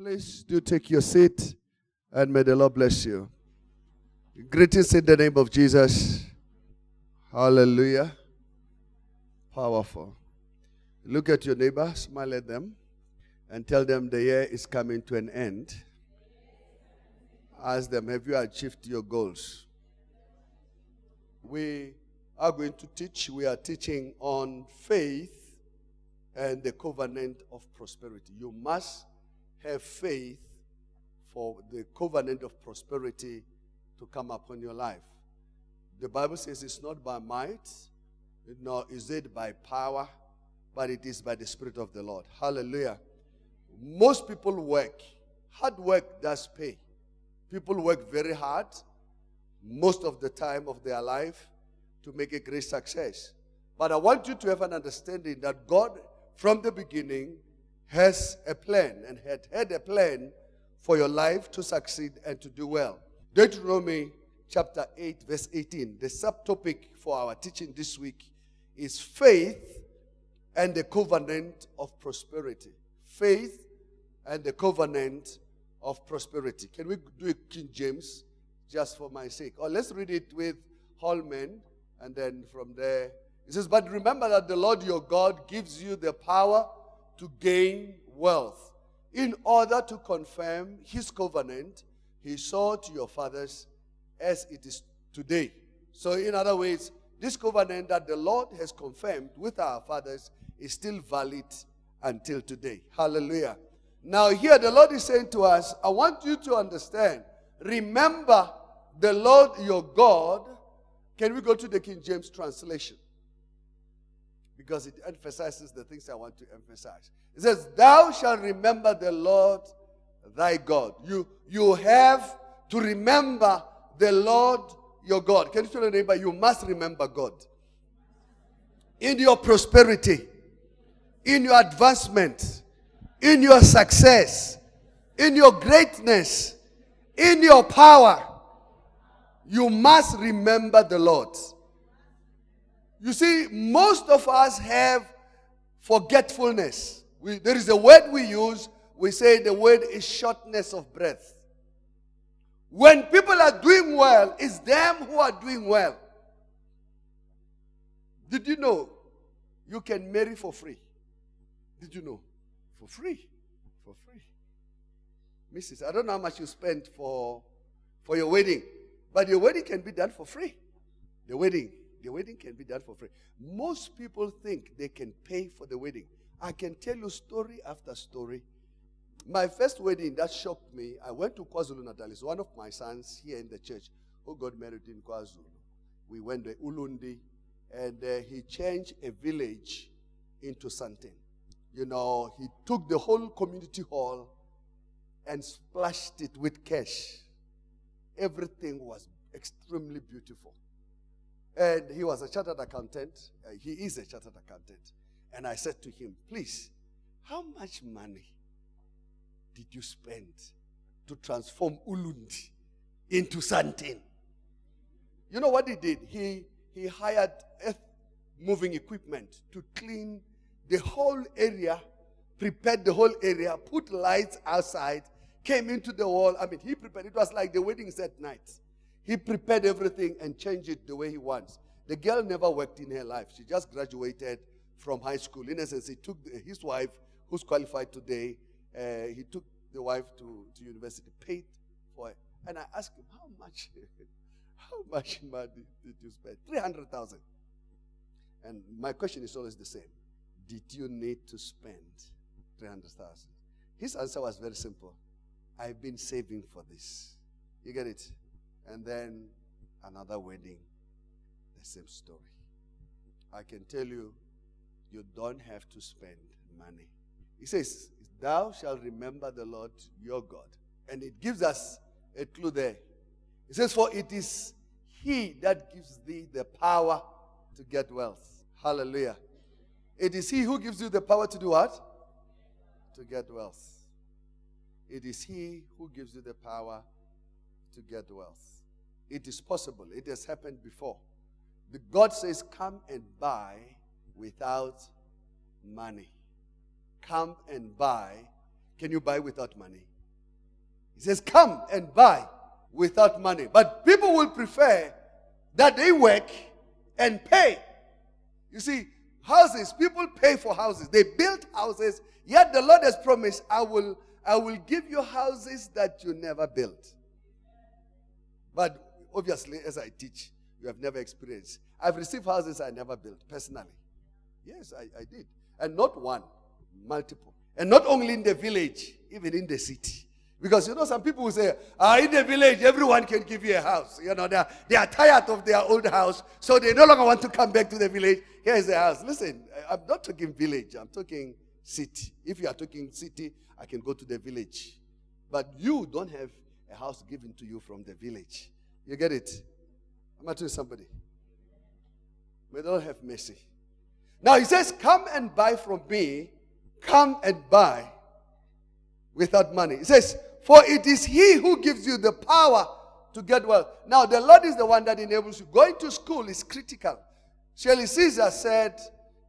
Please do take your seat and may the Lord bless you. Greetings in the name of Jesus. Hallelujah. Powerful. Look at your neighbor, smile at them, and tell them the year is coming to an end. Ask them, have you achieved your goals? We are going to teach, we are teaching on faith and the covenant of prosperity. You must have faith for the covenant of prosperity to come upon your life. The Bible says it's not by might, nor is it by power, but it is by the Spirit of the Lord. Hallelujah. Most people work. Hard work does pay. People work very hard most of the time of their life to make a great success. But I want you to have an understanding that God, from the beginning, has a plan and had had a plan for your life to succeed and to do well. Deuteronomy chapter 8, verse 18. The subtopic for our teaching this week is faith and the covenant of prosperity. Faith and the covenant of prosperity. Can we do it King James just for my sake? Or let's read it with Holman and then from there it says, But remember that the Lord your God gives you the power to gain wealth in order to confirm his covenant he saw to your fathers as it is today. So, in other words, this covenant that the Lord has confirmed with our fathers is still valid until today. Hallelujah. Now, here the Lord is saying to us, I want you to understand. Remember the Lord your God. Can we go to the King James translation? Because it emphasizes the things I want to emphasize. It says, Thou shalt remember the Lord thy God. You, you have to remember the Lord your God. Can you tell your neighbor, you must remember God? In your prosperity, in your advancement, in your success, in your greatness, in your power, you must remember the Lord. You see, most of us have forgetfulness. We, there is a word we use. We say the word is shortness of breath. When people are doing well, it's them who are doing well. Did you know you can marry for free? Did you know? For free. For free. Mrs. I don't know how much you spent for, for your wedding, but your wedding can be done for free. The wedding the wedding can be done for free. Most people think they can pay for the wedding. I can tell you story after story. My first wedding that shocked me, I went to KwaZulu Natal. It's one of my sons here in the church who got married in KwaZulu. We went to Ulundi, and uh, he changed a village into something. You know, he took the whole community hall and splashed it with cash. Everything was extremely beautiful. And he was a chartered accountant. Uh, he is a chartered accountant. And I said to him, please, how much money did you spend to transform Ulundi into something? You know what he did? He, he hired earth moving equipment to clean the whole area, prepared the whole area, put lights outside, came into the wall. I mean, he prepared. It was like the wedding set night. He prepared everything and changed it the way he wants. The girl never worked in her life. She just graduated from high school. In essence, he took his wife, who's qualified today, uh, he took the wife to, to university, paid for it. And I asked him, how much, how much money did you spend? 300,000. And my question is always the same. Did you need to spend 300,000? His answer was very simple. I've been saving for this. You get it? And then another wedding. The same story. I can tell you, you don't have to spend money. He says, Thou shalt remember the Lord your God. And it gives us a clue there. He says, For it is He that gives thee the power to get wealth. Hallelujah. It is He who gives you the power to do what? To get wealth. It is He who gives you the power to get wealth. It is possible. It has happened before. The God says, Come and buy without money. Come and buy. Can you buy without money? He says, Come and buy without money. But people will prefer that they work and pay. You see, houses, people pay for houses. They build houses, yet the Lord has promised, I will, I will give you houses that you never built. But obviously, as I teach, you have never experienced. I've received houses I never built personally. Yes, I, I did. And not one, multiple. And not only in the village, even in the city. Because you know, some people will say, ah, in the village, everyone can give you a house. You know, they are, they are tired of their old house, so they no longer want to come back to the village. Here's the house. Listen, I'm not talking village, I'm talking city. If you are talking city, I can go to the village. But you don't have a house given to you from the village. You get it? I'm to somebody. May the Lord have mercy. Now he says, Come and buy from me. Come and buy without money. He says, For it is he who gives you the power to get wealth. Now, the Lord is the one that enables you. Going to school is critical. Shirley Caesar said,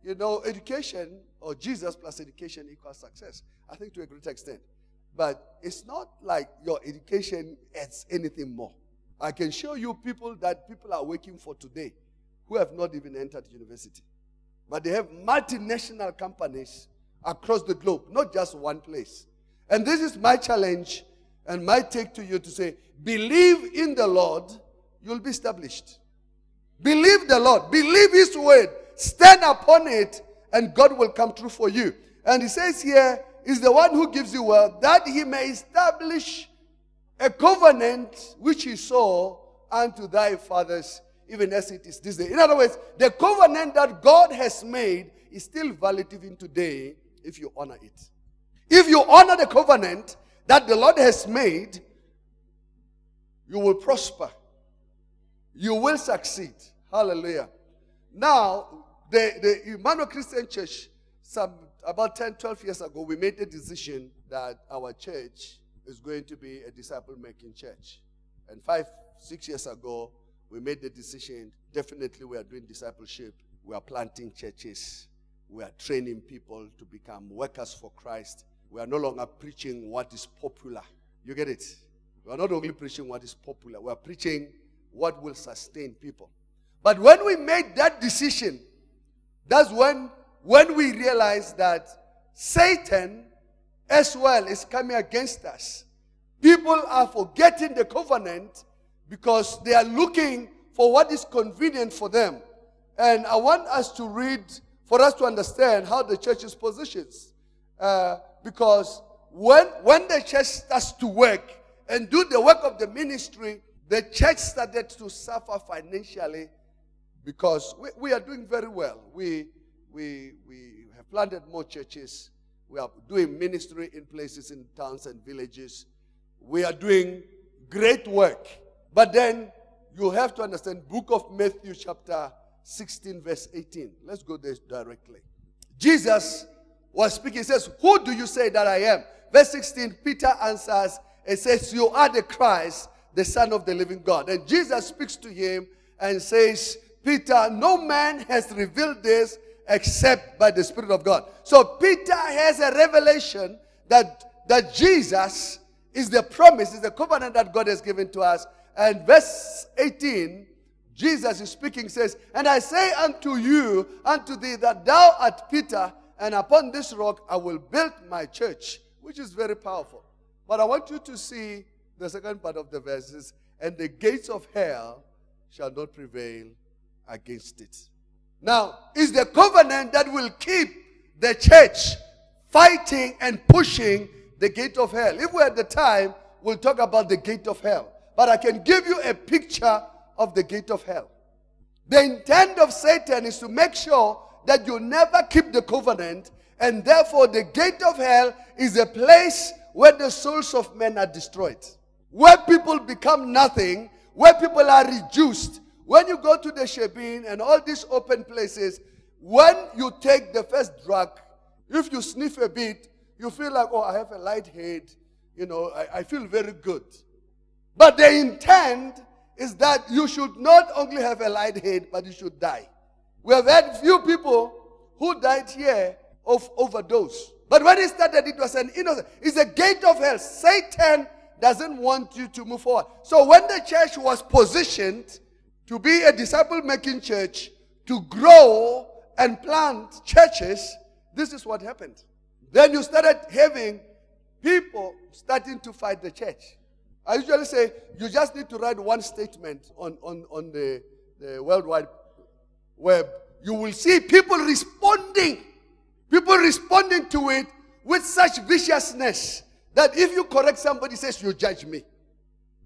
you know, education or Jesus plus education equals success. I think to a great extent. But it's not like your education adds anything more. I can show you people that people are working for today who have not even entered university. But they have multinational companies across the globe, not just one place. And this is my challenge and my take to you to say, believe in the Lord, you'll be established. Believe the Lord, believe His word, stand upon it, and God will come true for you. And He says here, is the one who gives you wealth, that He may establish a covenant which He saw unto thy fathers, even as it is this day. In other words, the covenant that God has made is still valid even today if you honor it. If you honor the covenant that the Lord has made, you will prosper. You will succeed. Hallelujah. Now, the, the Emmanuel Christian Church, some about 10, 12 years ago, we made a decision that our church is going to be a disciple making church. And five, six years ago, we made the decision definitely we are doing discipleship. We are planting churches. We are training people to become workers for Christ. We are no longer preaching what is popular. You get it? We are not only preaching what is popular, we are preaching what will sustain people. But when we made that decision, that's when, when we realized that Satan as well is coming against us. People are forgetting the covenant because they are looking for what is convenient for them. And I want us to read for us to understand how the church is positioned. Uh, because when, when the church starts to work and do the work of the ministry, the church started to suffer financially because we, we are doing very well. We, we, we have planted more churches. We are doing ministry in places in towns and villages. We are doing great work. But then you have to understand book of Matthew chapter 16 verse 18. Let's go there directly. Jesus was speaking. He says, Who do you say that I am? Verse 16, Peter answers and says, You are the Christ, the Son of the living God. And Jesus speaks to him and says, Peter, no man has revealed this except by the Spirit of God. So Peter has a revelation that, that Jesus is the promise, is the covenant that God has given to us. And verse 18, Jesus is speaking, says, And I say unto you, unto thee, that thou art Peter, and upon this rock I will build my church, which is very powerful. But I want you to see the second part of the verses, and the gates of hell shall not prevail against it. Now, is the covenant that will keep the church fighting and pushing the gate of hell. If we're at the time, we'll talk about the gate of hell. But I can give you a picture of the gate of hell. The intent of Satan is to make sure that you never keep the covenant, and therefore the gate of hell is a place where the souls of men are destroyed, where people become nothing, where people are reduced. When you go to the Shebeen and all these open places, when you take the first drug, if you sniff a bit, you feel like, oh, I have a light head, you know, I, I feel very good. But the intent is that you should not only have a light head, but you should die. We have had few people who died here of overdose. But when it started, it was an innocent. It's a gate of hell. Satan doesn't want you to move forward. So when the church was positioned to be a disciple making church, to grow and plant churches, this is what happened. Then you started having people starting to fight the church. I usually say you just need to write one statement on, on, on the, the World Wide Web. You will see people responding, people responding to it with such viciousness that if you correct somebody, says you judge me.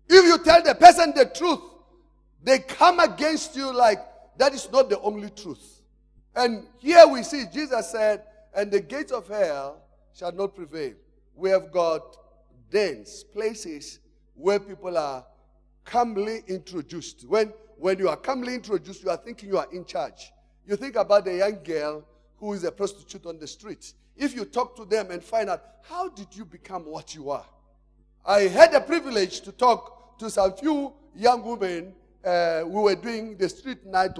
If you tell the person the truth, they come against you like that is not the only truth. And here we see Jesus said, and the gates of hell shall not prevail. We have got dens, places where people are calmly introduced. When, when you are calmly introduced, you are thinking you are in charge. You think about a young girl who is a prostitute on the street. If you talk to them and find out, how did you become what you are? I had the privilege to talk to some few young women. Uh, we were doing the street night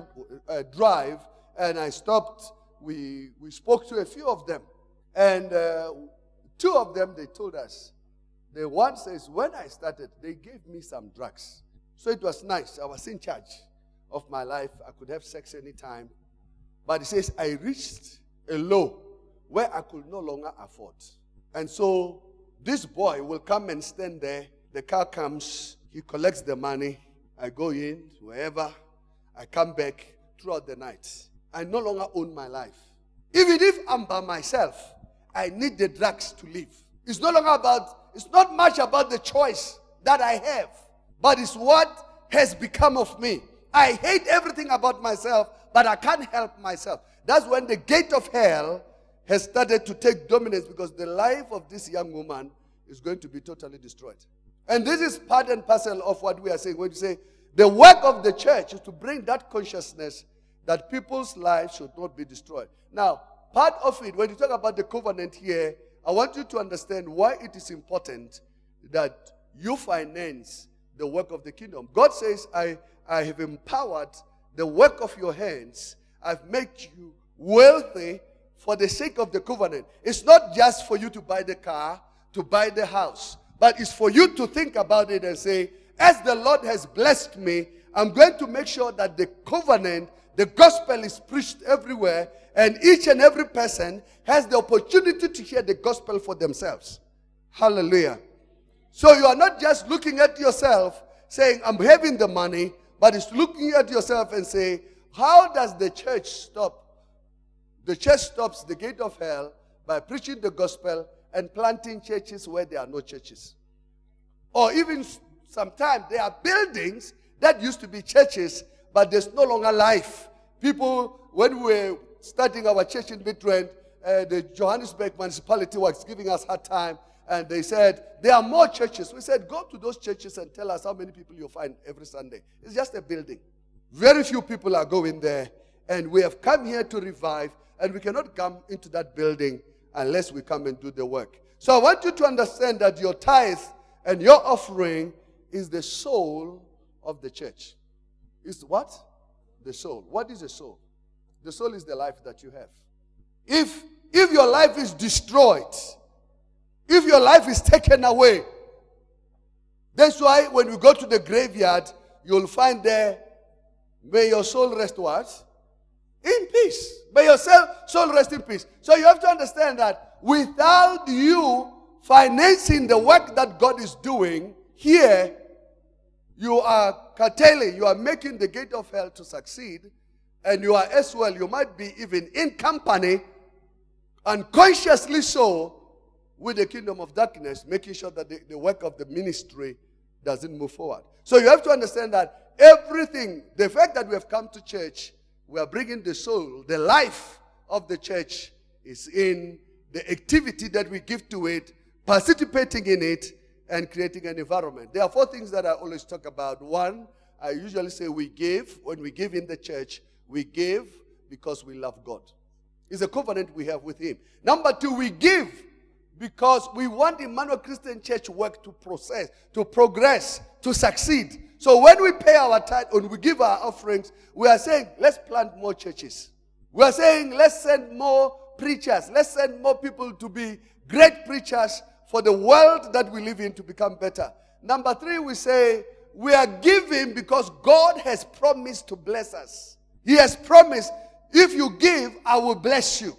uh, drive, and I stopped. We, we spoke to a few of them. And uh, two of them, they told us. The one says, when I started, they gave me some drugs. So it was nice. I was in charge of my life. I could have sex anytime. But he says, I reached a low where I could no longer afford. And so this boy will come and stand there. The car comes, he collects the money. I go in, wherever. I come back throughout the night. I no longer own my life. Even if I'm by myself, I need the drugs to live. It's no longer about, it's not much about the choice that I have, but it's what has become of me. I hate everything about myself, but I can't help myself. That's when the gate of hell has started to take dominance because the life of this young woman is going to be totally destroyed. And this is part and parcel of what we are saying when we say the work of the church is to bring that consciousness that people's lives should not be destroyed. Now, part of it, when you talk about the covenant here, I want you to understand why it is important that you finance the work of the kingdom. God says, I, I have empowered the work of your hands, I've made you wealthy for the sake of the covenant. It's not just for you to buy the car, to buy the house, but it's for you to think about it and say, as the Lord has blessed me, I'm going to make sure that the covenant, the gospel is preached everywhere, and each and every person has the opportunity to hear the gospel for themselves. Hallelujah. So you are not just looking at yourself saying, I'm having the money, but it's looking at yourself and say, how does the church stop the church stops the gate of hell by preaching the gospel and planting churches where there are no churches. Or even sometimes there are buildings that used to be churches, but there's no longer life. People, when we were starting our church in Midrand, uh, the Johannesburg municipality was giving us hard time, and they said, There are more churches. We said, Go to those churches and tell us how many people you find every Sunday. It's just a building. Very few people are going there, and we have come here to revive and we cannot come into that building unless we come and do the work. So I want you to understand that your tithe and your offering is the soul of the church. Is what? The soul. What is the soul? The soul is the life that you have. If if your life is destroyed, if your life is taken away, that's why when we go to the graveyard, you'll find there, may your soul rest what? In peace. May your soul rest in peace. So you have to understand that without you financing the work that God is doing here, you are curtailing, you are making the gate of hell to succeed, and you are as well, you might be even in company, unconsciously so, with the kingdom of darkness, making sure that the, the work of the ministry doesn't move forward. So you have to understand that everything, the fact that we have come to church, we are bringing the soul, the life of the church is in the activity that we give to it, participating in it, and creating an environment. There are four things that I always talk about. One, I usually say we give. When we give in the church, we give because we love God. It's a covenant we have with Him. Number two, we give because we want Emmanuel Christian Church work to process, to progress, to succeed. So when we pay our tithe, and we give our offerings, we are saying, let's plant more churches. We are saying, let's send more preachers. Let's send more people to be great preachers for the world that we live in to become better. Number three, we say we are giving because God has promised to bless us. He has promised, if you give, I will bless you.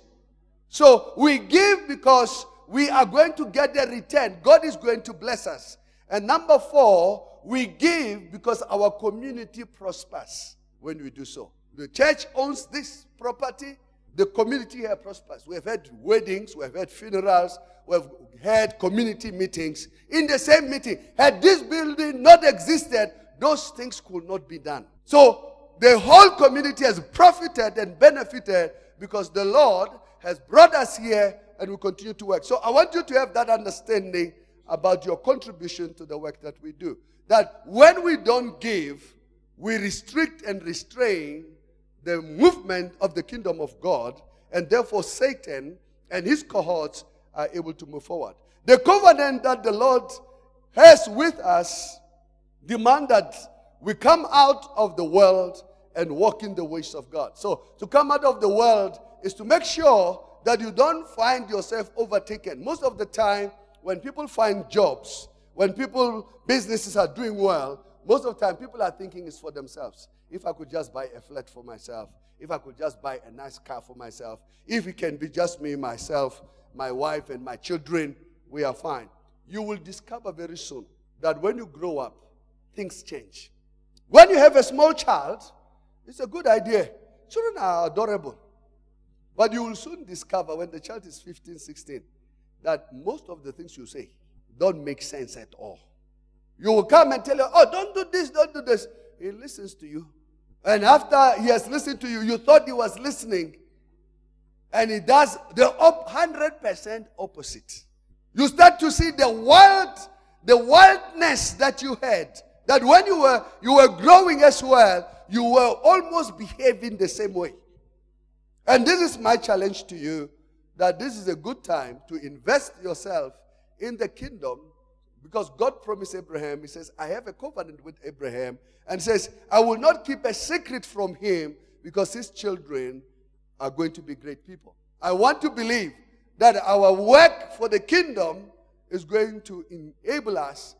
So we give because we are going to get the return. God is going to bless us. And number four, we give because our community prospers when we do so. The church owns this property, the community here prospers. We have had weddings, we have had funerals, we have had community meetings. In the same meeting, had this building not existed, those things could not be done. So the whole community has profited and benefited because the Lord has brought us here and we continue to work. So I want you to have that understanding about your contribution to the work that we do. That when we don't give, we restrict and restrain the movement of the kingdom of God, and therefore Satan and his cohorts are able to move forward. The covenant that the Lord has with us demand that we come out of the world and walk in the ways of God. So to come out of the world is to make sure that you don't find yourself overtaken. Most of the time, when people find jobs, when people businesses are doing well, most of the time people are thinking it's for themselves. If I could just buy a flat for myself, if I could just buy a nice car for myself, if it can be just me, myself, my wife, and my children, we are fine. You will discover very soon that when you grow up, things change. When you have a small child, it's a good idea. Children are adorable. But you will soon discover when the child is 15, 16, that most of the things you say don't make sense at all. You will come and tell you, oh, don't do this, don't do this. He listens to you. And after he has listened to you, you thought he was listening. And he does the op- 100% opposite. You start to see the wild, the wildness that you had. That when you were you were growing as well, you were almost behaving the same way. And this is my challenge to you that this is a good time to invest yourself in the kingdom because God promised Abraham, He says, I have a covenant with Abraham, and says, I will not keep a secret from him because his children are going to be great people. I want to believe that our work for the kingdom is going to enable us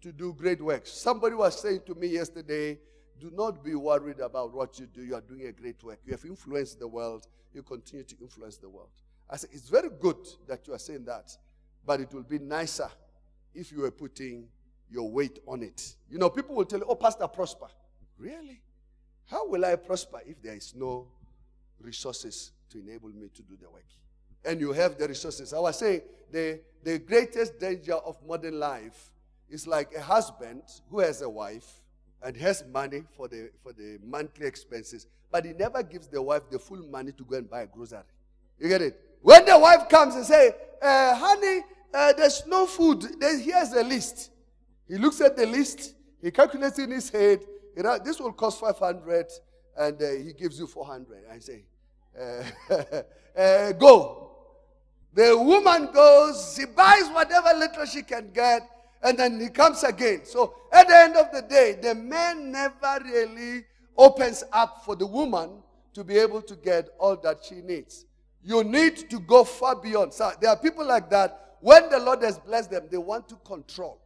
to do great works. Somebody was saying to me yesterday, do not be worried about what you do. You are doing a great work. You have influenced the world. You continue to influence the world. I said, it's very good that you are saying that, but it will be nicer if you were putting your weight on it. You know, people will tell you, oh, Pastor, prosper. Really? How will I prosper if there is no resources to enable me to do the work? And you have the resources. I was saying the, the greatest danger of modern life is like a husband who has a wife and has money for the, for the monthly expenses, but he never gives the wife the full money to go and buy a grocery. You get it? When the wife comes and say, uh, honey, uh, there's no food. here's a list. He looks at the list. He calculates in his head. You know, this will cost 500 and uh, he gives you 400. I say, uh, uh, go. The woman goes, she buys whatever little she can get, and then he comes again. So at the end of the day, the man never really opens up for the woman to be able to get all that she needs. You need to go far beyond. So there are people like that. When the Lord has blessed them, they want to control.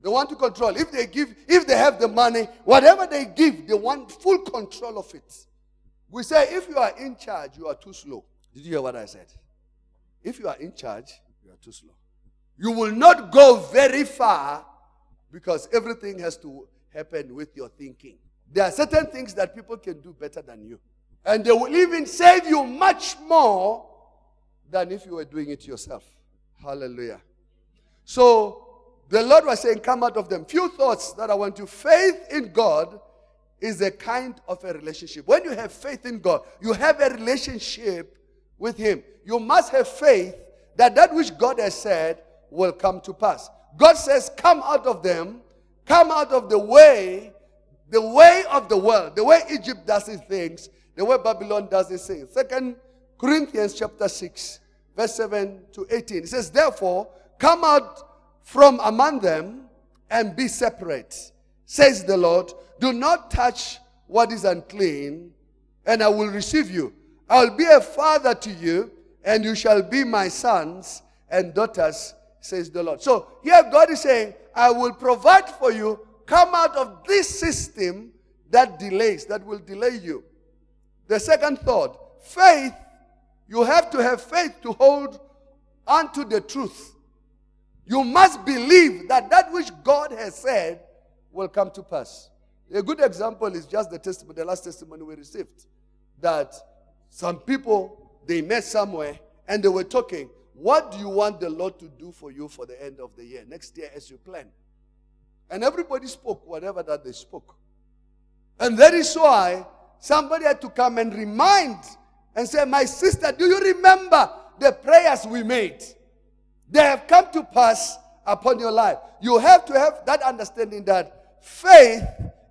They want to control. If they give, if they have the money, whatever they give, they want full control of it. We say if you are in charge, you are too slow. Did you hear what I said? If you are in charge, you are too slow. You will not go very far because everything has to happen with your thinking. There are certain things that people can do better than you. And they will even save you much more than if you were doing it yourself. Hallelujah. So the Lord was saying, Come out of them. Few thoughts that I want you. Faith in God is a kind of a relationship. When you have faith in God, you have a relationship with Him. You must have faith that that which God has said will come to pass. God says, Come out of them, come out of the way, the way of the world, the way Egypt does its things, the way Babylon does its things. Second Corinthians chapter 6, verse 7 to 18. It says, Therefore, come out from among them and be separate, says the Lord. Do not touch what is unclean, and I will receive you. I'll be a father to you, and you shall be my sons and daughters, says the Lord. So here God is saying, I will provide for you. Come out of this system that delays, that will delay you. The second thought, faith, you have to have faith to hold onto the truth. You must believe that that which God has said will come to pass. A good example is just the testimony, the last testimony we received. That some people, they met somewhere and they were talking. What do you want the Lord to do for you for the end of the year, next year as you plan? And everybody spoke whatever that they spoke. And that is why somebody had to come and remind and say, My sister, do you remember the prayers we made? They have come to pass upon your life. You have to have that understanding that faith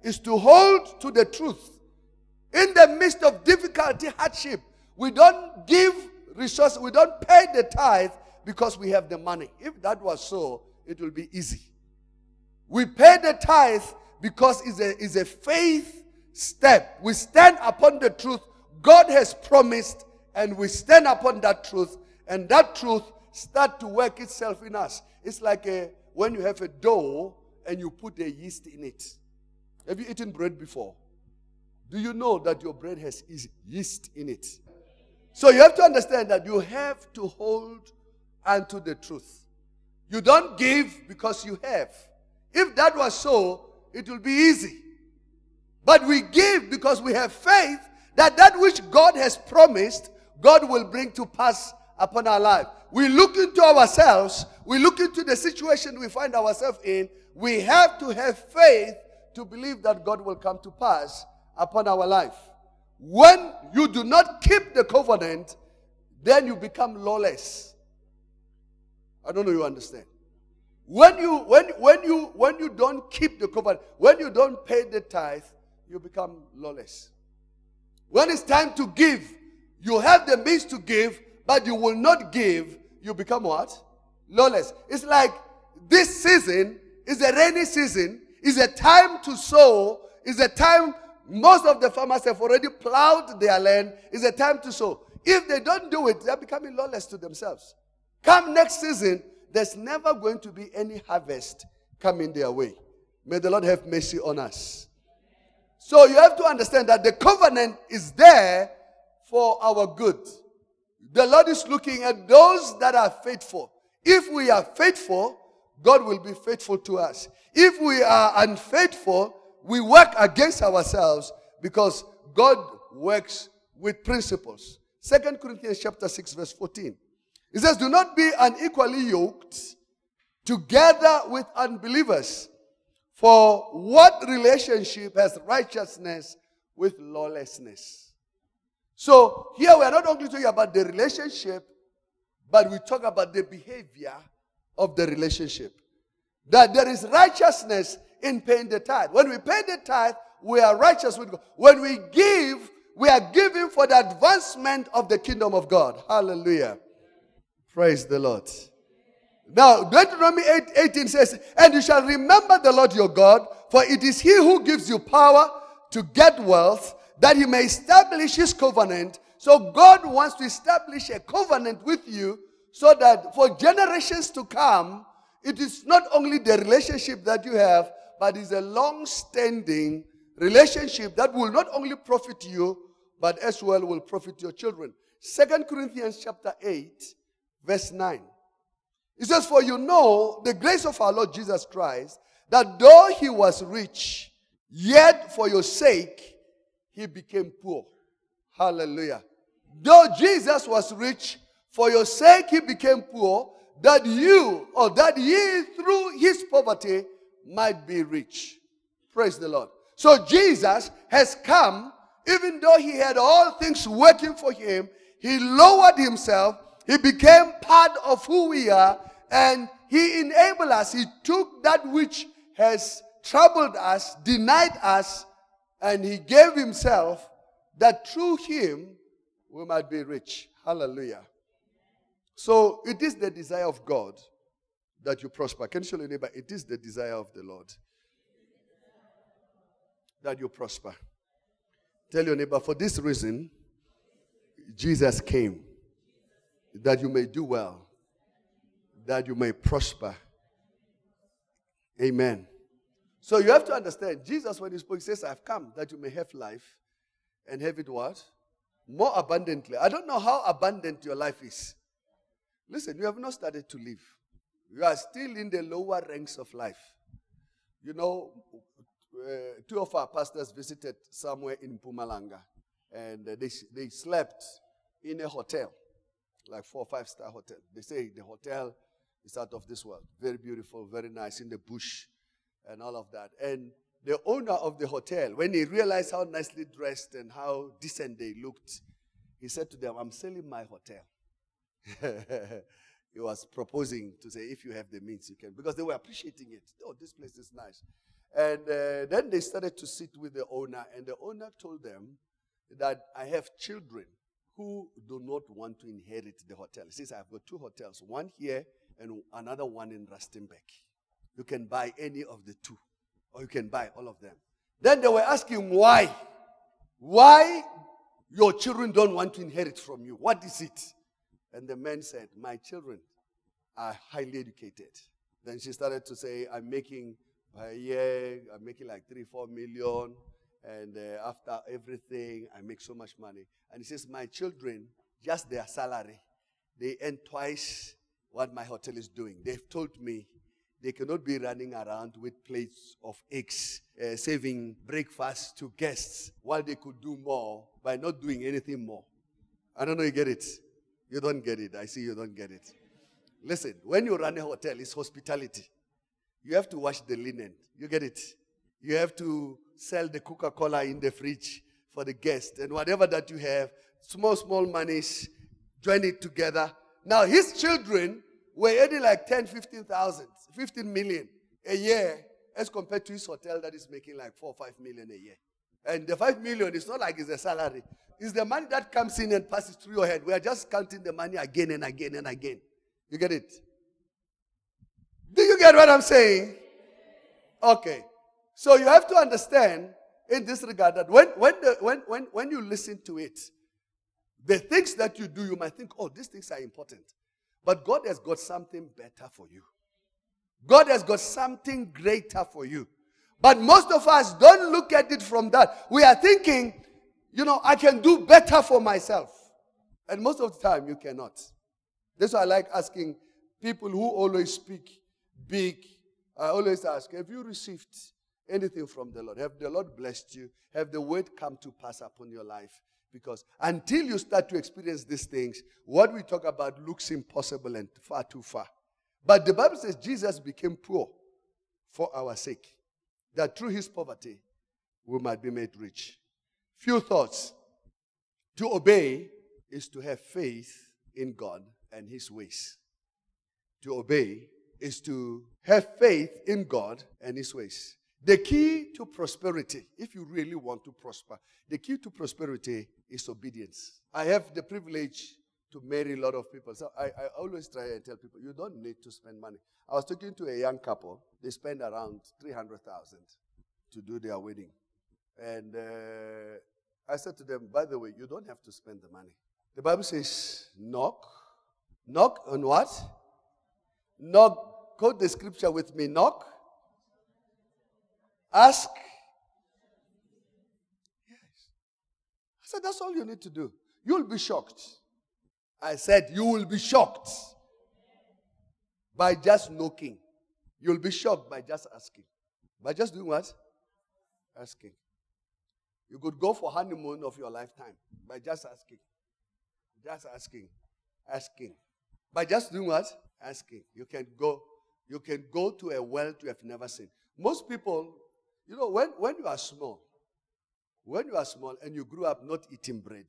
is to hold to the truth. In the midst of difficulty, hardship, we don't give resources, we don't pay the tithe because we have the money. If that was so, it will be easy. We pay the tithe because it's a, it's a faith step. We stand upon the truth God has promised, and we stand upon that truth, and that truth start to work itself in us. It's like a, when you have a dough and you put a yeast in it. Have you eaten bread before? Do you know that your bread has yeast in it? So you have to understand that you have to hold unto the truth. You don't give because you have. If that was so, it will be easy. But we give because we have faith that that which God has promised, God will bring to pass upon our life. We look into ourselves, we look into the situation we find ourselves in. We have to have faith to believe that God will come to pass upon our life. When you do not keep the covenant, then you become lawless. I don't know you understand. When you when when you when you don't keep the covenant, when you don't pay the tithe, you become lawless. When it's time to give, you have the means to give, but you will not give, you become what? Lawless. It's like this season is a rainy season, is a time to sow, is a time most of the farmers have already plowed their land, is a time to sow. If they don't do it, they're becoming lawless to themselves. Come next season, there's never going to be any harvest coming their way. May the Lord have mercy on us. So you have to understand that the covenant is there for our good. The Lord is looking at those that are faithful. If we are faithful, God will be faithful to us. If we are unfaithful, we work against ourselves because God works with principles. Second Corinthians chapter 6 verse 14. It says, "Do not be unequally yoked together with unbelievers." For what relationship has righteousness with lawlessness? So here we are not only talking about the relationship, but we talk about the behavior of the relationship. That there is righteousness in paying the tithe. When we pay the tithe, we are righteous with God. When we give, we are giving for the advancement of the kingdom of God. Hallelujah. Praise the Lord. Now, Deuteronomy 8, 18 says, And you shall remember the Lord your God, for it is he who gives you power to get wealth, that he may establish his covenant. So God wants to establish a covenant with you so that for generations to come, it is not only the relationship that you have, but is a long standing relationship that will not only profit you, but as well will profit your children. Second Corinthians chapter 8, verse 9. He says, For you know the grace of our Lord Jesus Christ, that though he was rich, yet for your sake he became poor. Hallelujah. Though Jesus was rich, for your sake he became poor, that you, or that ye through his poverty might be rich. Praise the Lord. So Jesus has come, even though he had all things working for him, he lowered himself, he became part of who we are, and he enabled us. He took that which has troubled us, denied us, and he gave himself that through him we might be rich. Hallelujah. So it is the desire of God that you prosper. Can you show your neighbor? It is the desire of the Lord that you prosper. Tell your neighbor, for this reason, Jesus came that you may do well, that you may prosper. Amen. So you have to understand, Jesus, when he spoke, he says, I've come that you may have life and have it what? More abundantly. I don't know how abundant your life is. Listen, you have not started to live. You are still in the lower ranks of life. You know, uh, two of our pastors visited somewhere in Mpumalanga and they, they slept in a hotel, like four or five star hotel. They say the hotel is out of this world. Very beautiful, very nice in the bush and all of that. And the owner of the hotel, when he realized how nicely dressed and how decent they looked, he said to them, I'm selling my hotel. he was proposing to say, if you have the means, you can, because they were appreciating it. Oh, this place is nice. And uh, then they started to sit with the owner, and the owner told them that I have children who do not want to inherit the hotel. He says, I've got two hotels, one here and another one in Rustenburg. You can buy any of the two, or you can buy all of them. Then they were asking why. Why your children don't want to inherit from you? What is it? And the man said, My children are highly educated. Then she started to say, I'm making per year, I'm making like three, four million. And uh, after everything, I make so much money. And he says, My children, just their salary, they earn twice what my hotel is doing. They've told me they cannot be running around with plates of eggs, uh, serving breakfast to guests, while they could do more by not doing anything more. I don't know you get it. You don't get it. I see you don't get it. Listen, when you run a hotel, it's hospitality. You have to wash the linen. You get it? You have to sell the Coca Cola in the fridge for the guest and whatever that you have, small, small monies, join it together. Now, his children were earning like 10, 15,000, 15 million a year as compared to his hotel that is making like 4, or 5 million a year. And the 5 million is not like it's a salary. It's the money that comes in and passes through your head. We are just counting the money again and again and again. You get it? Do you get what I'm saying? Okay. So you have to understand in this regard that when, when, the, when, when, when you listen to it, the things that you do, you might think, oh, these things are important. But God has got something better for you. God has got something greater for you. But most of us don't look at it from that. We are thinking, you know, I can do better for myself. And most of the time, you cannot. That's why I like asking people who always speak big. I always ask, have you received anything from the Lord. Have the Lord blessed you? Have the word come to pass upon your life? Because until you start to experience these things, what we talk about looks impossible and far too far. But the Bible says Jesus became poor for our sake, that through his poverty we might be made rich. Few thoughts. To obey is to have faith in God and his ways. To obey is to have faith in God and his ways. The key to prosperity, if you really want to prosper, the key to prosperity is obedience. I have the privilege to marry a lot of people. So I, I always try and tell people, you don't need to spend money. I was talking to a young couple. They spend around 300,000 to do their wedding. And uh, I said to them, by the way, you don't have to spend the money. The Bible says, knock. Knock on what? Knock. Quote the scripture with me. Knock Ask. Yes. I said, that's all you need to do. You'll be shocked. I said, you will be shocked by just knocking. You'll be shocked by just asking. By just doing what? Asking. You could go for honeymoon of your lifetime by just asking. Just asking. Asking. By just doing what? Asking. You can go. You can go to a world you have never seen. Most people you know, when, when you are small, when you are small and you grew up not eating bread,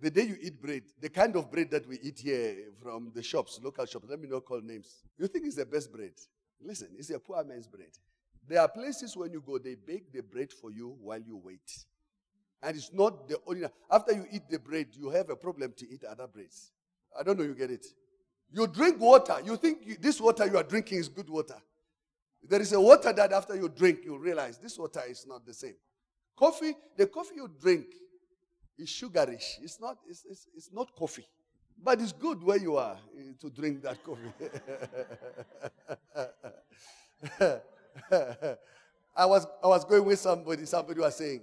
the day you eat bread, the kind of bread that we eat here from the shops, local shops, let me not call names, you think it's the best bread. Listen, it's a poor man's bread. There are places when you go, they bake the bread for you while you wait. And it's not the only. After you eat the bread, you have a problem to eat other breads. I don't know, you get it. You drink water. You think you, this water you are drinking is good water. There is a water that after you drink, you realize this water is not the same. Coffee, the coffee you drink is sugarish. It's not, it's, it's, it's not coffee. But it's good where you are eh, to drink that coffee. I was, I was going with somebody, somebody was saying,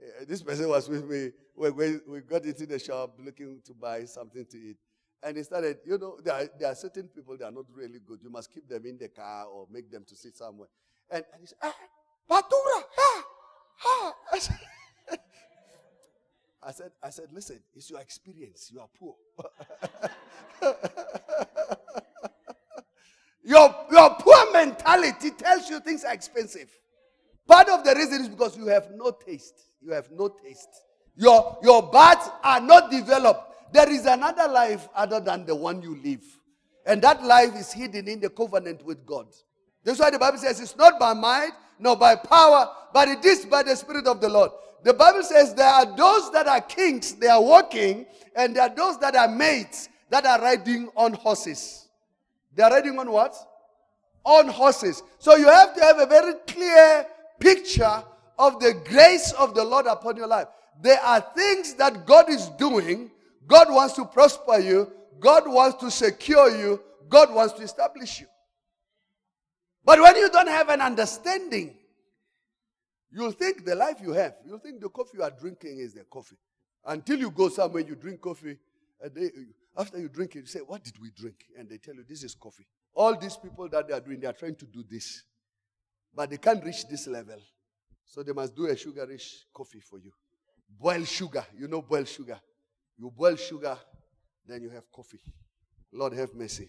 uh, this person was with me. We, we got into the shop looking to buy something to eat. And he started, you know, there are, there are certain people that are not really good. You must keep them in the car or make them to sit somewhere. And, and he said, ah, Batura, ah, ah. I said, I said, I said, listen, it's your experience. You are poor. your, your poor mentality tells you things are expensive. Part of the reason is because you have no taste. You have no taste. Your, your buds are not developed. There is another life other than the one you live. And that life is hidden in the covenant with God. That's why the Bible says it's not by might, nor by power, but it is by the Spirit of the Lord. The Bible says there are those that are kings, they are walking, and there are those that are mates that are riding on horses. They are riding on what? On horses. So you have to have a very clear picture of the grace of the Lord upon your life. There are things that God is doing. God wants to prosper you. God wants to secure you. God wants to establish you. But when you don't have an understanding, you'll think the life you have, you'll think the coffee you are drinking is the coffee. Until you go somewhere, you drink coffee, they, after you drink it, you say, What did we drink? And they tell you, This is coffee. All these people that they are doing, they are trying to do this. But they can't reach this level. So they must do a sugarish coffee for you. Boil sugar. You know, boil sugar. You boil sugar, then you have coffee. Lord, have mercy.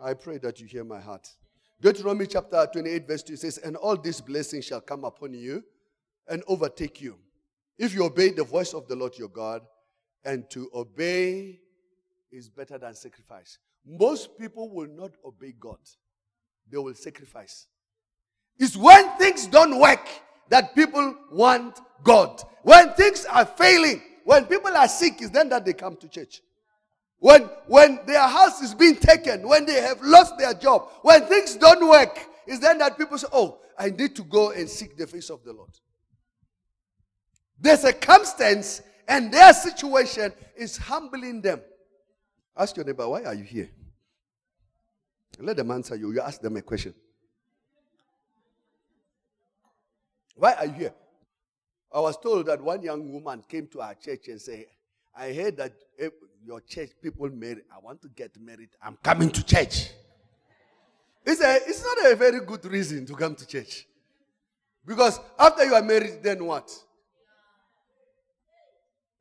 I pray that you hear my heart. Deuteronomy chapter 28, verse 2 says, And all these blessings shall come upon you and overtake you if you obey the voice of the Lord your God. And to obey is better than sacrifice. Most people will not obey God, they will sacrifice. It's when things don't work that people want God. When things are failing, when people are sick, is then that they come to church. When, when their house is being taken, when they have lost their job, when things don't work, is then that people say, Oh, I need to go and seek the face of the Lord. Their circumstance and their situation is humbling them. Ask your neighbor, why are you here? Let them answer you. You ask them a question. Why are you here? I was told that one young woman came to our church and said, I heard that your church people marry. I want to get married. I'm coming to church. It's, a, it's not a very good reason to come to church. Because after you are married, then what?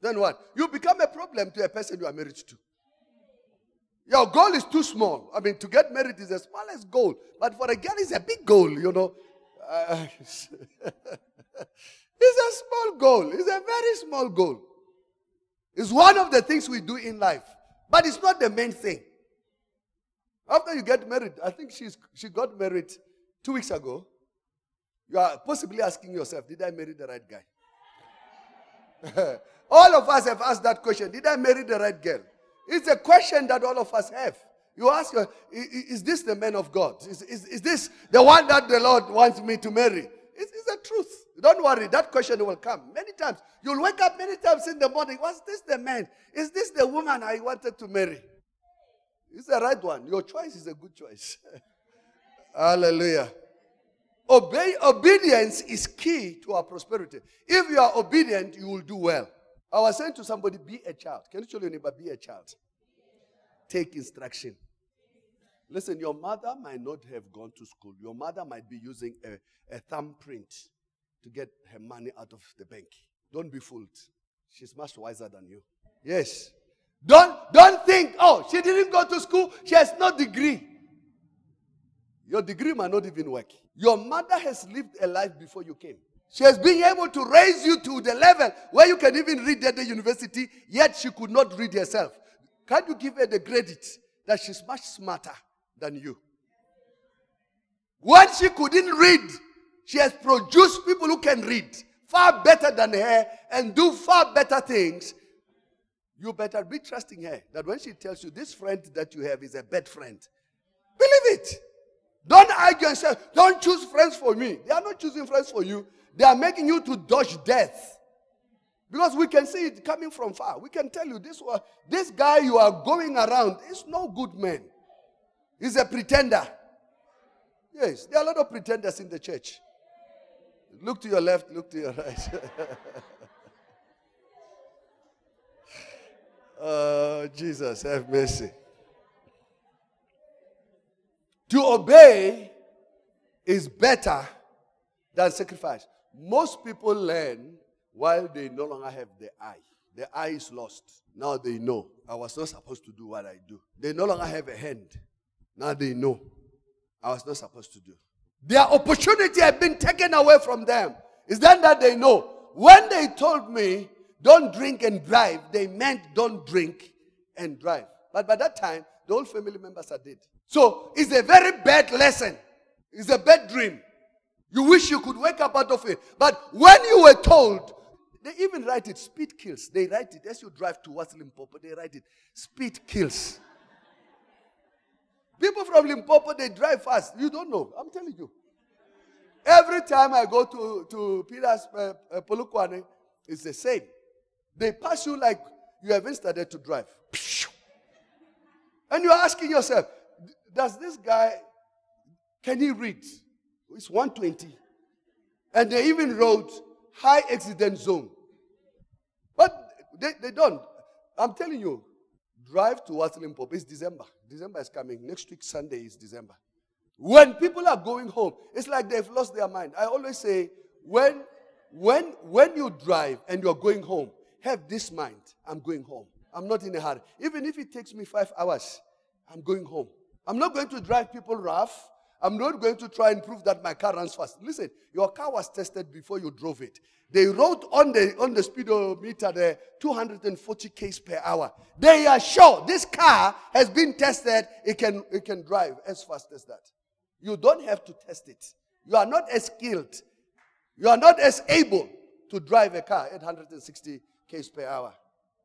Then what? You become a problem to a person you are married to. Your goal is too small. I mean, to get married is the smallest goal. But for a girl, it's a big goal, you know. Uh, it's a small goal. It's a very small goal. It's one of the things we do in life, but it's not the main thing. After you get married, I think she's, she got married two weeks ago. You are possibly asking yourself, Did I marry the right guy? all of us have asked that question Did I marry the right girl? It's a question that all of us have. You ask, Is this the man of God? Is, is, is this the one that the Lord wants me to marry? It's, it's the truth. Don't worry, that question will come many times. You'll wake up many times in the morning. Was this the man? Is this the woman I wanted to marry? It's the right one. Your choice is a good choice. Hallelujah. Obey, obedience is key to our prosperity. If you are obedient, you will do well. I was saying to somebody, be a child. Can you tell your neighbor, be a child? Take instruction. Listen, your mother might not have gone to school. Your mother might be using a, a thumbprint to get her money out of the bank. Don't be fooled. She's much wiser than you. Yes. Don't, don't think, oh, she didn't go to school. She has no degree. Your degree might not even work. Your mother has lived a life before you came. She has been able to raise you to the level where you can even read at the university, yet she could not read herself. Can't you give her the credit that she's much smarter than you? When she couldn't read, she has produced people who can read far better than her and do far better things. You better be trusting her that when she tells you this friend that you have is a bad friend, believe it. Don't argue and say, Don't choose friends for me. They are not choosing friends for you, they are making you to dodge death. Because we can see it coming from far. We can tell you this, this guy you are going around is no good man. He's a pretender. Yes, there are a lot of pretenders in the church. Look to your left, look to your right. oh, Jesus, have mercy. To obey is better than sacrifice. Most people learn while they no longer have the eye. The eye is lost. Now they know. I was not supposed to do what I do. They no longer have a hand. Now they know. I was not supposed to do. Their opportunity had been taken away from them. Is then that they know. When they told me, don't drink and drive, they meant don't drink and drive. But by that time, the whole family members are dead. So it's a very bad lesson. It's a bad dream. You wish you could wake up out of it. But when you were told, they even write it, speed kills. They write it as you drive towards Limpopo, they write it, speed kills. People from Limpopo, they drive fast. You don't know. I'm telling you. Every time I go to, to Peter's uh, uh, Polokwane, it's the same. They pass you like you haven't started to drive. And you're asking yourself, does this guy, can he read? It's 120. And they even wrote high accident zone. But they, they don't. I'm telling you, drive towards Limpopo. It's December. December is coming. Next week, Sunday is December. When people are going home, it's like they've lost their mind. I always say, when, when, when you drive and you're going home, have this mind I'm going home. I'm not in a hurry. Even if it takes me five hours, I'm going home. I'm not going to drive people rough. I'm not going to try and prove that my car runs fast. Listen, your car was tested before you drove it. They wrote on the on the speedometer the 240 k's per hour. They are sure this car has been tested. It can it can drive as fast as that. You don't have to test it. You are not as skilled. You are not as able to drive a car at 160 k's per hour.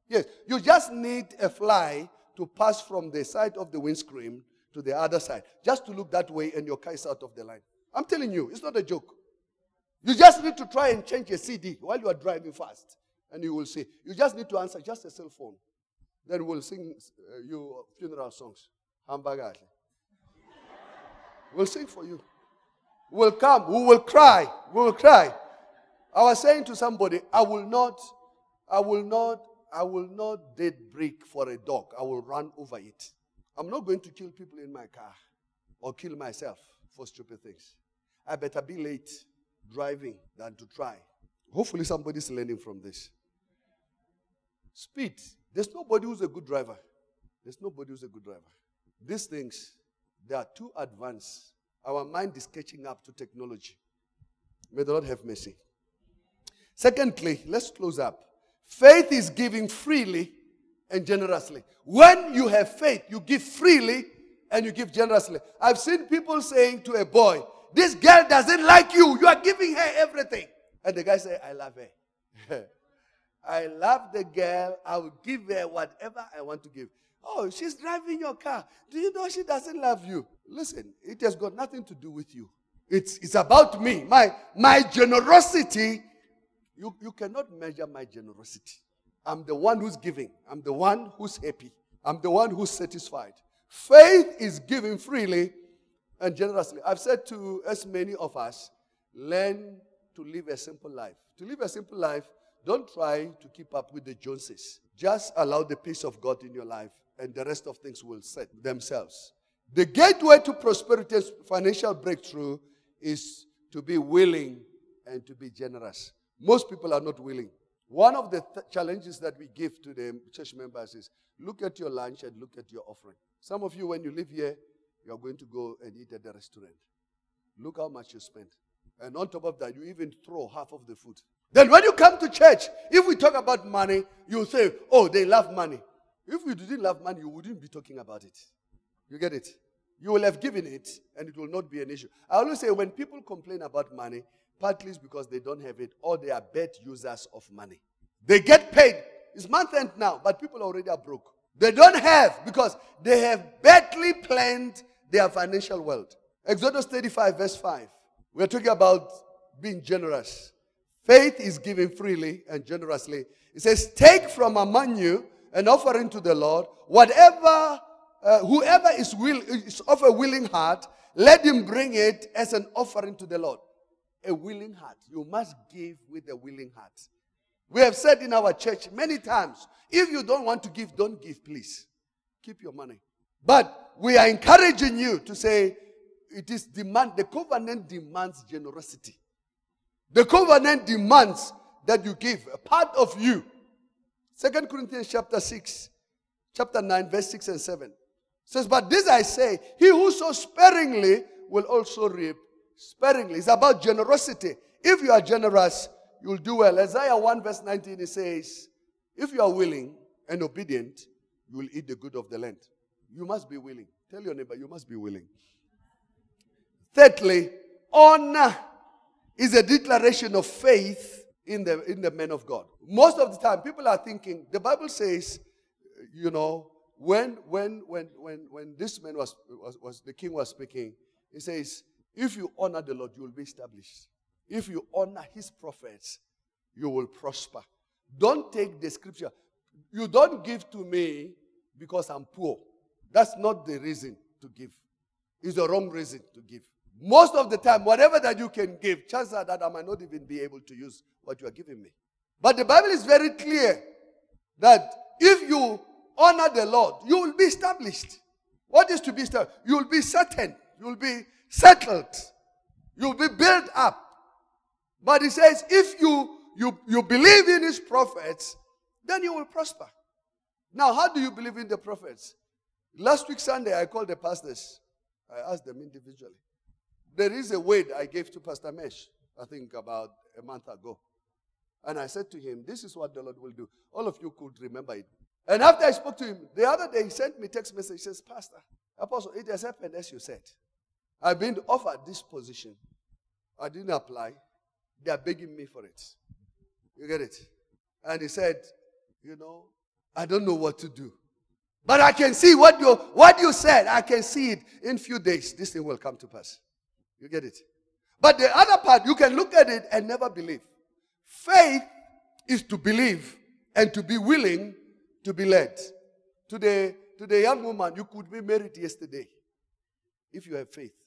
Yes, you just need a fly to pass from the side of the windscreen to the other side. Just to look that way and your car is out of the line. I'm telling you, it's not a joke. You just need to try and change a CD while you are driving fast. And you will see. You just need to answer just a cell phone. Then we'll sing uh, you funeral songs. Hamburger. We'll sing for you. We'll come. We will cry. We will cry. I was saying to somebody, I will not, I will not, I will not date brick for a dog. I will run over it. I'm not going to kill people in my car or kill myself for stupid things. I better be late driving than to try. Hopefully, somebody's learning from this. Speed. There's nobody who's a good driver. There's nobody who's a good driver. These things, they are too advanced. Our mind is catching up to technology. May the Lord have mercy. Secondly, let's close up. Faith is giving freely and generously. When you have faith, you give freely and you give generously. I've seen people saying to a boy, This girl doesn't like you. You are giving her everything. And the guy said, I love her. I love the girl. I will give her whatever I want to give. Oh, she's driving your car. Do you know she doesn't love you? Listen, it has got nothing to do with you. It's, it's about me. My, my generosity, you, you cannot measure my generosity. I'm the one who's giving. I'm the one who's happy. I'm the one who's satisfied. Faith is giving freely and generously. I've said to as many of us, learn to live a simple life. To live a simple life, don't try to keep up with the Joneses. Just allow the peace of God in your life, and the rest of things will set themselves. The gateway to prosperity and financial breakthrough is to be willing and to be generous. Most people are not willing. One of the th- challenges that we give to the church members is look at your lunch and look at your offering. Some of you, when you live here, you are going to go and eat at the restaurant. Look how much you spend. And on top of that, you even throw half of the food. Then when you come to church, if we talk about money, you say, oh, they love money. If you didn't love money, you wouldn't be talking about it. You get it? You will have given it, and it will not be an issue. I always say when people complain about money, partly because they don't have it or they are bad users of money. They get paid. It's month end now, but people already are broke. They don't have because they have badly planned their financial world. Exodus 35, verse 5. We're talking about being generous. Faith is given freely and generously. It says, Take from among you an offering to the Lord. Whatever, uh, whoever is, will, is of a willing heart, let him bring it as an offering to the Lord. A willing heart. You must give with a willing heart. We have said in our church many times if you don't want to give, don't give, please. Keep your money. But we are encouraging you to say it is demand, the covenant demands generosity. The covenant demands that you give a part of you. Second Corinthians chapter 6, chapter 9, verse 6 and 7 says, But this I say, he who sows sparingly will also reap sparingly. It's about generosity. If you are generous, you'll do well. Isaiah 1, verse 19, it says, If you are willing and obedient, you will eat the good of the land. You must be willing. Tell your neighbor, you must be willing. Thirdly, honor is a declaration of faith in the, in the men of God. Most of the time, people are thinking, the Bible says, you know, when when when when when this man was, was, was the king was speaking, he says, if you honor the Lord, you will be established. If you honor his prophets, you will prosper. Don't take the scripture. You don't give to me because I'm poor. That's not the reason to give. It's the wrong reason to give. Most of the time, whatever that you can give, chances are that I might not even be able to use what you are giving me. But the Bible is very clear that if you honor the Lord, you will be established. What is to be established? You will be certain. You will be settled. You will be built up. But he says, if you, you, you believe in his prophets, then you will prosper. Now, how do you believe in the prophets? Last week, Sunday, I called the pastors. I asked them individually. There is a word I gave to Pastor Mesh, I think about a month ago. And I said to him, This is what the Lord will do. All of you could remember it. And after I spoke to him, the other day he sent me text message. Says, Pastor, Apostle, it has happened as you said. I've been offered this position. I didn't apply. They are begging me for it. You get it? And he said, You know, I don't know what to do. But I can see what you what you said. I can see it in few days. This thing will come to pass. You get it? But the other part, you can look at it and never believe. Faith is to believe and to be willing to be led. To the, to the young woman, you could be married yesterday if you have faith.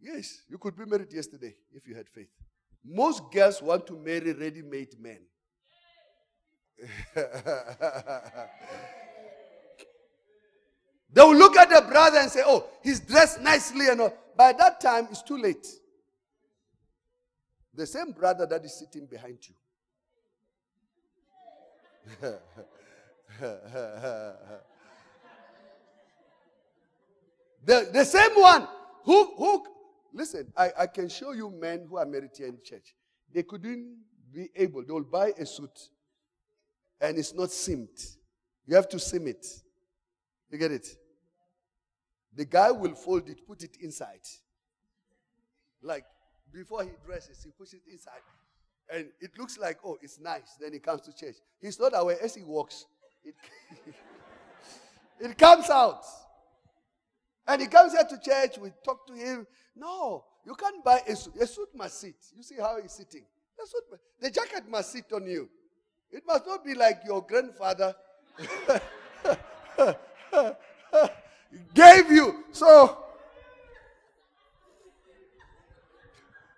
Yes, you could be married yesterday if you had faith. Most girls want to marry ready made men. They will look at the brother and say, Oh, he's dressed nicely and all. By that time, it's too late. The same brother that is sitting behind you. the, the same one who, who listen, I, I can show you men who are married here in church. They couldn't be able, they will buy a suit and it's not seamed. You have to seam it. You get it? The guy will fold it, put it inside. Like before he dresses, he puts it inside. And it looks like, oh, it's nice. Then he comes to church. He's not aware as he walks, it, it comes out. And he comes here to church, we talk to him. No, you can't buy a suit. A suit must sit. You see how he's sitting. The, suit, the jacket must sit on you. It must not be like your grandfather. gave you. So,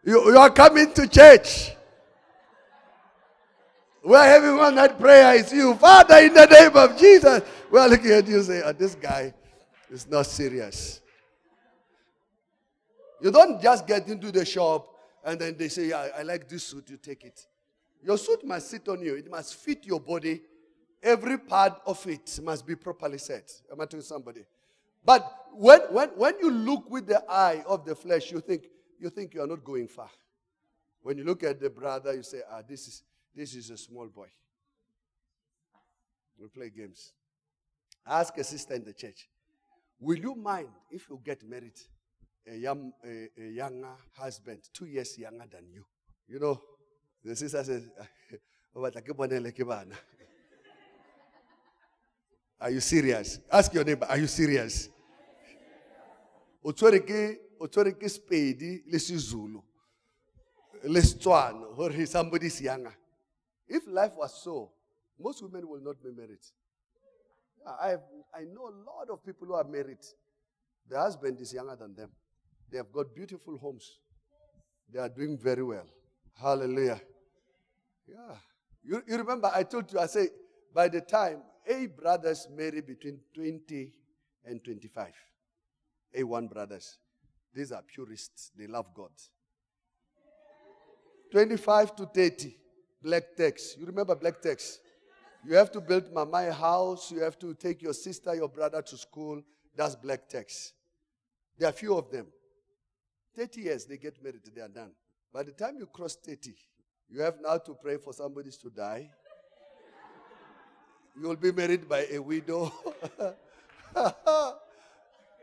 you, you are coming to church. We're having one night prayer. It's you, Father, in the name of Jesus. We're looking at you say, oh, this guy is not serious. You don't just get into the shop and then they say, yeah, I like this suit, you take it. Your suit must sit on you, it must fit your body. Every part of it must be properly set. Am I telling somebody? But when, when, when you look with the eye of the flesh, you think, you think you are not going far. When you look at the brother, you say, ah, this is, this is a small boy. We play games. Ask a sister in the church, will you mind if you get married a, young, a, a younger husband, two years younger than you? You know, the sister says, oh, Are you serious? Ask your neighbor, are you serious? o tshwere ke o tshwere ke sepedi le or somebody's younger. If life was so, most women will not be married. I, I know a lot of people who are married. The husband is younger than them. They have got beautiful homes. They are doing very well. Hallelujah. Yeah. You, you remember I told you, I say, by the time A brothers marry between 20 and 25. A1 brothers. These are purists. They love God. 25 to 30, black tax. You remember black tax? You have to build a house. You have to take your sister, your brother to school. That's black tax. There are few of them. 30 years, they get married, they are done. By the time you cross 30, you have now to pray for somebody to die. You will be married by a widow.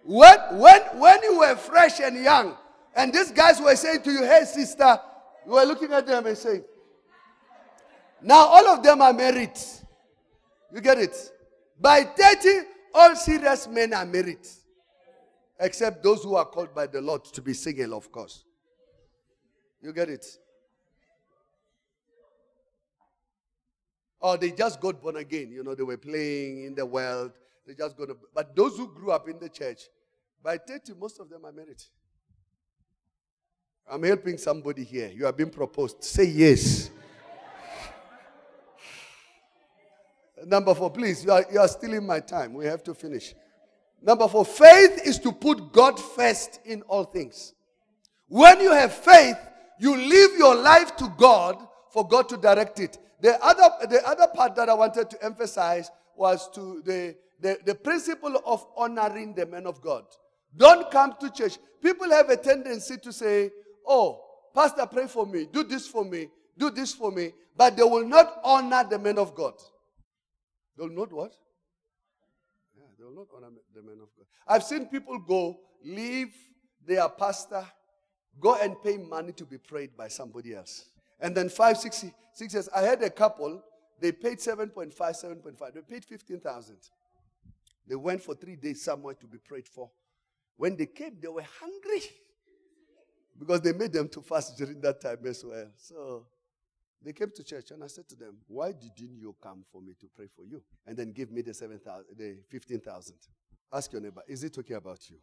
when, when, when you were fresh and young, and these guys were saying to you, hey, sister, you were looking at them and saying, now all of them are married. You get it? By 30, all serious men are married. Except those who are called by the Lord to be single, of course. You get it? Or they just got born again. You know, they were playing in the world. They just got. But those who grew up in the church, by 30, most of them are married. I'm helping somebody here. You have been proposed. Say yes. Number four, please. You are, you are my time. We have to finish. Number four, faith is to put God first in all things. When you have faith, you leave your life to God for God to direct it. The other, the other part that I wanted to emphasize was to the, the, the principle of honoring the men of God. Don't come to church. People have a tendency to say, Oh, Pastor, pray for me, do this for me, do this for me, but they will not honor the men of God. They will not what? Will not honor the of God. I've seen people go, leave their pastor, go and pay money to be prayed by somebody else. And then five, six, six years, I had a couple, they paid 7.5, 7.5. They paid 15,000. They went for three days somewhere to be prayed for. When they came, they were hungry because they made them to fast during that time as well. So they came to church and I said to them, Why didn't you come for me to pray for you? And then give me the 7,000, the 15,000. Ask your neighbor, Is it okay about you?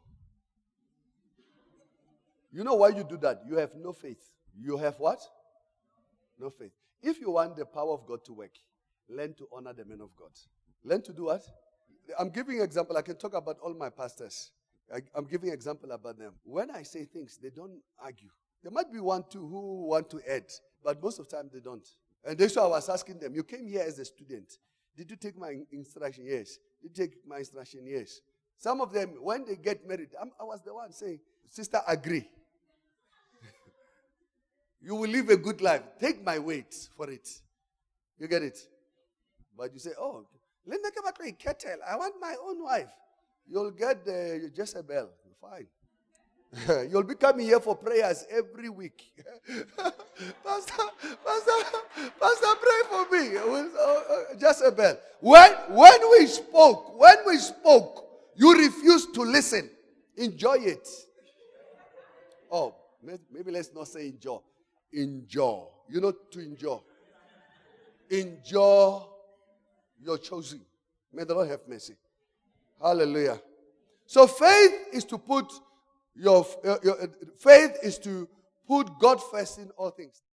You know why you do that? You have no faith. You have what? No faith. If you want the power of God to work, learn to honor the men of God. Learn to do what? I'm giving example. I can talk about all my pastors. I, am giving example about them. When I say things, they don't argue. There might be one, two who want to add, but most of the time they don't. And that's why I was asking them, you came here as a student. Did you take my instruction? Yes. Did you take my instruction? Yes. Some of them, when they get married, I'm, i was the one saying, Sister, agree. you will live a good life. Take my weight for it. You get it? But you say, oh, let me come back to a kettle. I want my own wife. You'll get the Jezebel. Fine. You'll be coming here for prayers every week. Pastor, Pastor, Pastor, pray for me. Uh, uh, Jezebel. When, when we spoke, when we spoke, you refused to listen. Enjoy it. Oh, maybe let's not say enjoy. Enjoy. You know to enjoy. Enjoy your choosing. May the Lord have mercy. Hallelujah. So faith is to put your, your, faith is to put God first in all things.